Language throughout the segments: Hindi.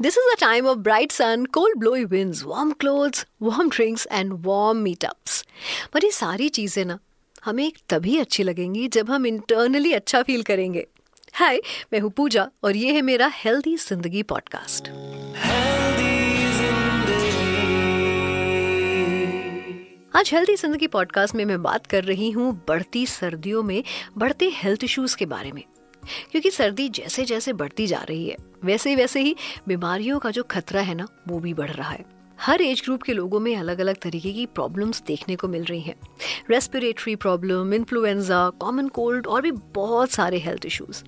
This is a time of bright sun, cold blowy winds, warm clothes, warm drinks and warm meetups. पर ये सारी चीज़ें ना हमें तभी अच्छी लगेंगी जब हम इंटरनली अच्छा फील करेंगे। हाय मैं हूँ पूजा और ये है मेरा हेल्दी ज़िंदगी पॉडकास्ट आज हेल्दी ज़िंदगी पॉडकास्ट में मैं बात कर रही हूँ बढ़ती सर्दियों में बढ़ते हेल्थ इश्यूज़ के बारे में। क्योंकि सर्दी जैसे जैसे बढ़ती जा रही है वैसे वैसे ही बीमारियों का जो खतरा है ना, वो भी बढ़ रहा है। हर एज ग्रुप के लोगों में अलग अलग तरीके की प्रॉब्लम्स देखने को मिल रही हैं। Respiratory problem influenza common cold और भी बहुत सारे हेल्थ इश्यूज़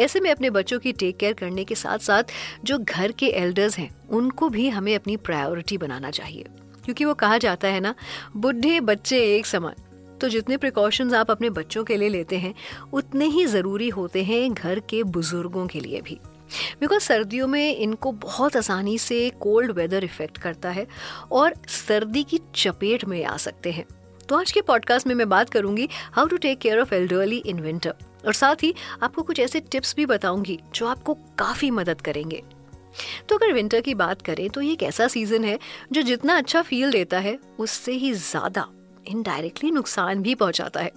ऐसे में अपने बच्चों की टेक केयर करने के साथ साथ जो घर के एल्डर्स हैं, उनको भी हमें अपनी प्रायोरिटी बनाना चाहिए। क्योंकि वो कहा जाता है ना, बुढ़े बच्चे एक समान। तो जितने प्रिकॉशंस आप अपने बच्चों के लिए लेते हैं, उतने ही ज़रूरी होते हैं घर के बुज़ुर्गों के लिए भी। बिकॉज़ सर्दियों में इनको बहुत आसानी से कोल्ड वेदर इफ़ेक्ट करता है और सर्दी की चपेट में आ सकते हैं। तो आज के पॉडकास्ट में मैं बात करूँगी how to take care of elderly in winter और साथ ही आपको कुछ ऐसे टिप्स भी बताऊँगी जो आपको काफ़ी मदद करेंगे। तो अगर विंटर की बात करें तो ये एक ऐसा सीज़न है जो जितना अच्छा फील देता है, उससे ही ज़्यादा इनडायरेक्टली नुकसान भी पहुंचाता है।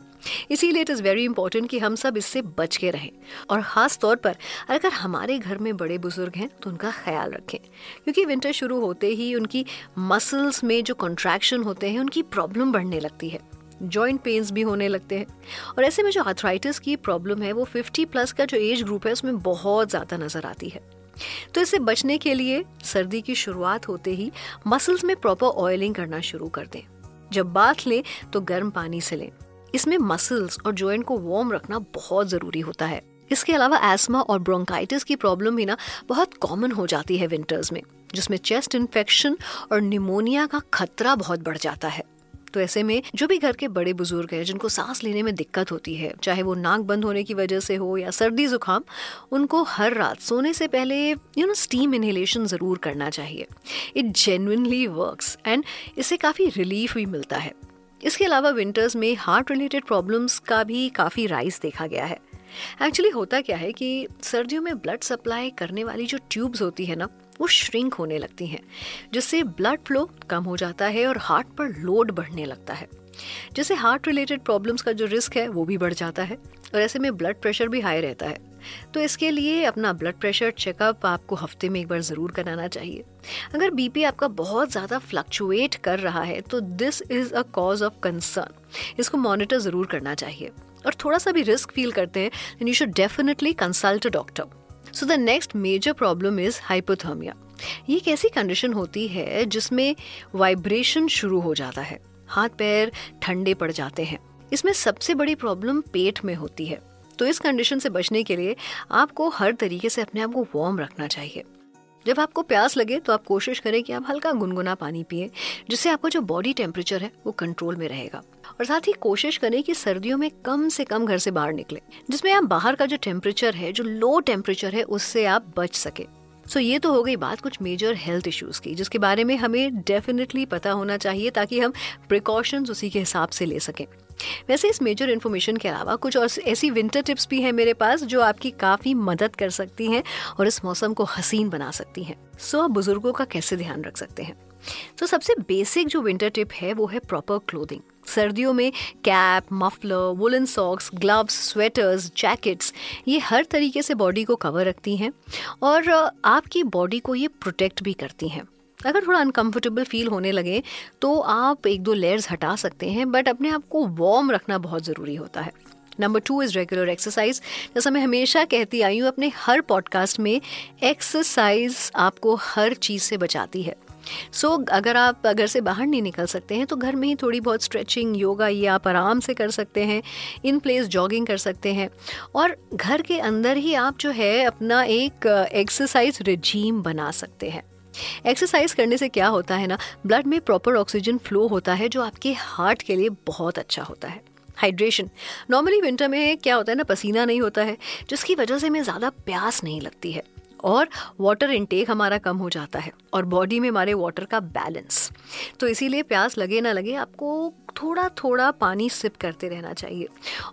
इसीलिए इट इज़ वेरी इंपॉर्टेंट कि हम सब इससे बच के रहें। और ख़ास तौर पर अगर हमारे घर में बड़े बुज़ुर्ग हैं तो उनका ख्याल रखें। क्योंकि विंटर शुरू होते ही उनकी मसल्स में जो कॉन्ट्रैक्शन होते हैं, उनकी प्रॉब्लम बढ़ने लगती है। जॉइंट पेन्स भी होने लगते हैं। और ऐसे में जो आर्थराइटिस की प्रॉब्लम है, वो 50 प्लस का जो एज ग्रुप है, उसमें बहुत ज़्यादा नज़र आती है। तो इससे बचने के लिए सर्दी की शुरुआत होते ही मसल्स में प्रॉपर ऑयलिंग करना शुरू कर दें। जब बाथ लें तो गर्म पानी से लें। इसमें मसल्स और जॉइंट को वार्म रखना बहुत ज़रूरी होता है। इसके अलावा एस्मा और ब्रोंकाइटिस की प्रॉब्लम भी ना बहुत कॉमन हो जाती है विंटर्स में, जिसमें चेस्ट इन्फेक्शन और निमोनिया का खतरा बहुत बढ़ जाता है। तो ऐसे में जो भी घर के बड़े बुज़ुर्ग हैं, जिनको सांस लेने में दिक्कत होती है, चाहे वो नाक बंद होने की वजह से हो या सर्दी जुकाम, उनको हर रात सोने से पहले यू नो स्टीम इनहेलेशन ज़रूर करना चाहिए। इट जेन्यनली वर्क्स एंड इससे काफ़ी रिलीफ भी मिलता है। इसके अलावा विंटर्स में हार्ट रिलेटेड प्रॉब्लम्स का भी काफ़ी राइस देखा गया है। एक्चुअली होता क्या है कि सर्दियों में ब्लड सप्लाई करने वाली जो ट्यूब्स होती है ना वो श्रिंक होने लगती हैं, जिससे ब्लड फ्लो कम हो जाता है और हार्ट पर लोड बढ़ने लगता है। जिससे हार्ट रिलेटेड प्रॉब्लम्स का जो रिस्क है, वो भी बढ़ जाता है और ऐसे में ब्लड प्रेशर भी हाई रहता है। तो इसके लिए अपना ब्लड प्रेशर चेकअप आपको हफ़्ते में एक बार ज़रूर कराना चाहिए। अगर बीपी आपका बहुत ज़्यादा फ्लक्चुएट कर रहा है तो this is a cause of concern इसको मॉनिटर ज़रूर करना चाहिए। और थोड़ा सा भी रिस्क फील करते हैं you should definitely consult a doctor so the next major problem is hypothermia ये एक ऐसी कंडीशन होती है जिसमें वाइब्रेशन शुरू हो जाता है? हाथ पैर ठंडे पड़ जाते हैं। इसमें सबसे बड़ी प्रॉब्लम पेट में होती है। तो इस कंडीशन से बचने के लिए आपको हर तरीके से अपने आप को वार्म रखना चाहिए। जब आपको प्यास लगे तो आप कोशिश करें कि आप हल्का गुनगुना पानी पिए, जिससे आपका जो बॉडी टेम्परेचर है वो कंट्रोल में रहेगा। और साथ ही कोशिश करें कि सर्दियों में कम से कम घर से बाहर निकले, जिसमें आप बाहर का जो टेम्परेचर है, जो लो टेम्परेचर है, उससे आप बच सके। सो so, ये तो हो गई बात कुछ मेजर हेल्थ इश्यूज़ की जिसके बारे में हमें डेफिनेटली पता होना चाहिए ताकि हम प्रिकॉशंस उसी के हिसाब से ले सकें। वैसे इस मेजर इन्फॉर्मेशन के अलावा कुछ और ऐसी विंटर टिप्स भी हैं मेरे पास जो आपकी काफ़ी मदद कर सकती हैं और इस मौसम को हसीन बना सकती हैं। सो आप बुज़ुर्गों का कैसे ध्यान रख सकते हैं? तो so, सबसे बेसिक जो विंटर टिप है वो है प्रॉपर क्लोथिंग सर्दियों में cap, muffler woollen socks gloves sweaters jackets ये हर तरीके से बॉडी को कवर रखती हैं और आपकी बॉडी को ये प्रोटेक्ट भी करती हैं। अगर थोड़ा अनकंफर्टेबल फील होने लगे तो आप एक दो लेयर्स हटा सकते हैं बट अपने आप को वार्म रखना बहुत ज़रूरी होता है। Number two is regular exercise जैसा मैं हमेशा कहती आई हूँ, अपने हर पॉडकास्ट में एक्सरसाइज आपको हर चीज़ से बचाती है। सो so, अगर आप घर से बाहर नहीं निकल सकते हैं तो घर में ही थोड़ी बहुत स्ट्रेचिंग योगा ये आप आराम से कर सकते हैं इन प्लेस जॉगिंग कर सकते हैं। और घर के अंदर ही आप जो है अपना एक एक्सरसाइज रिजीम बना सकते हैं। एक्सरसाइज करने से क्या होता है ना ब्लड में प्रॉपर ऑक्सीजन फ्लो होता है जो आपके हार्ट के लिए बहुत अच्छा होता है। हाइड्रेशन नॉर्मली विंटर में क्या होता है ना पसीना नहीं होता है जिसकी वजह से हमें ज़्यादा प्यास नहीं लगती है। और वाटर इनटेक हमारा कम हो जाता है और बॉडी में हमारे वाटर का बैलेंस तो इसीलिए प्यास लगे ना लगे, आपको थोड़ा थोड़ा पानी सिप करते रहना चाहिए।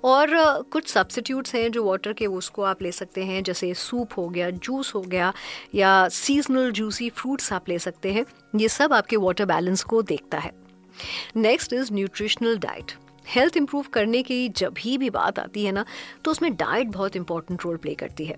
और कुछ सब्सिट्यूट्स हैं जो वाटर के, उसको आप ले सकते हैं, जैसे सूप हो गया जूस हो गया, या सीजनल जूसी फ्रूट्स आप ले सकते हैं। ये सब आपके वाटर बैलेंस को देखता है। Next is nutritional diet health improve करने की जब ही भी बात आती है ना तो उसमें डाइट बहुत इंपॉर्टेंट रोल प्ले करती है।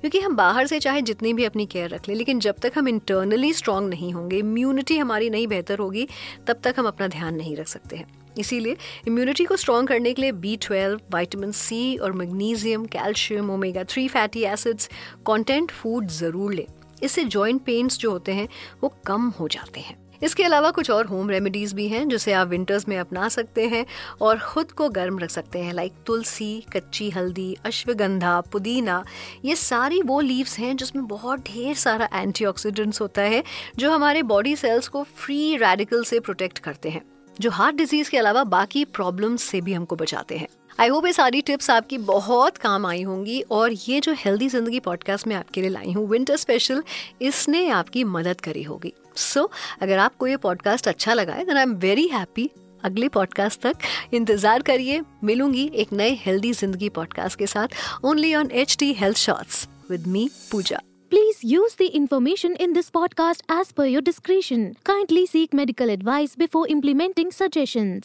क्योंकि हम बाहर से चाहे जितनी भी अपनी केयर रख लें, लेकिन जब तक हम इंटरनली स्ट्रांग नहीं होंगे इम्यूनिटी हमारी नहीं बेहतर होगी, तब तक हम अपना ध्यान नहीं रख सकते हैं। इसीलिए इम्यूनिटी को स्ट्रॉन्ग करने के लिए बी ट्वेल्व वाइटामिन सी और magnesium calcium omega three fatty acids content food ज़रूर लें। इससे जॉइंट पेन्स जो होते हैं, वो कम हो जाते हैं। इसके अलावा कुछ और होम रेमेडीज भी हैं, जिसे आप विंटर्स में अपना सकते हैं और खुद को गर्म रख सकते हैं लाइक तुलसी, कच्ची हल्दी, अश्वगंधा, पुदीना, ये सारी वो लीव्स हैं जिसमें बहुत ढेर सारा एंटीऑक्सीडेंट्स होता है, जो हमारे बॉडी सेल्स को फ्री रेडिकल से प्रोटेक्ट करते हैं, जो हार्ट डिज़ीज़ के अलावा बाकी प्रॉब्लम्स से भी हमको बचाते हैं। आई होप ये सारी टिप्स आपकी बहुत काम आई होंगी और ये जो हेल्दी ज़िंदगी पॉडकास्ट में आपके लिए लाई हूँ विंटर स्पेशल इसने आपकी मदद करी होगी सो so, अगर आपको ये पॉडकास्ट अच्छा लगा है then I am very happy अगले पॉडकास्ट तक इंतज़ार करिए मिलूँगी एक नए हेल्दी ज़िंदगी पॉडकास्ट के साथ only on H T health shorts with me Pooja Please use the information in this podcast as per your discretion. Kindly seek medical advice before implementing suggestions.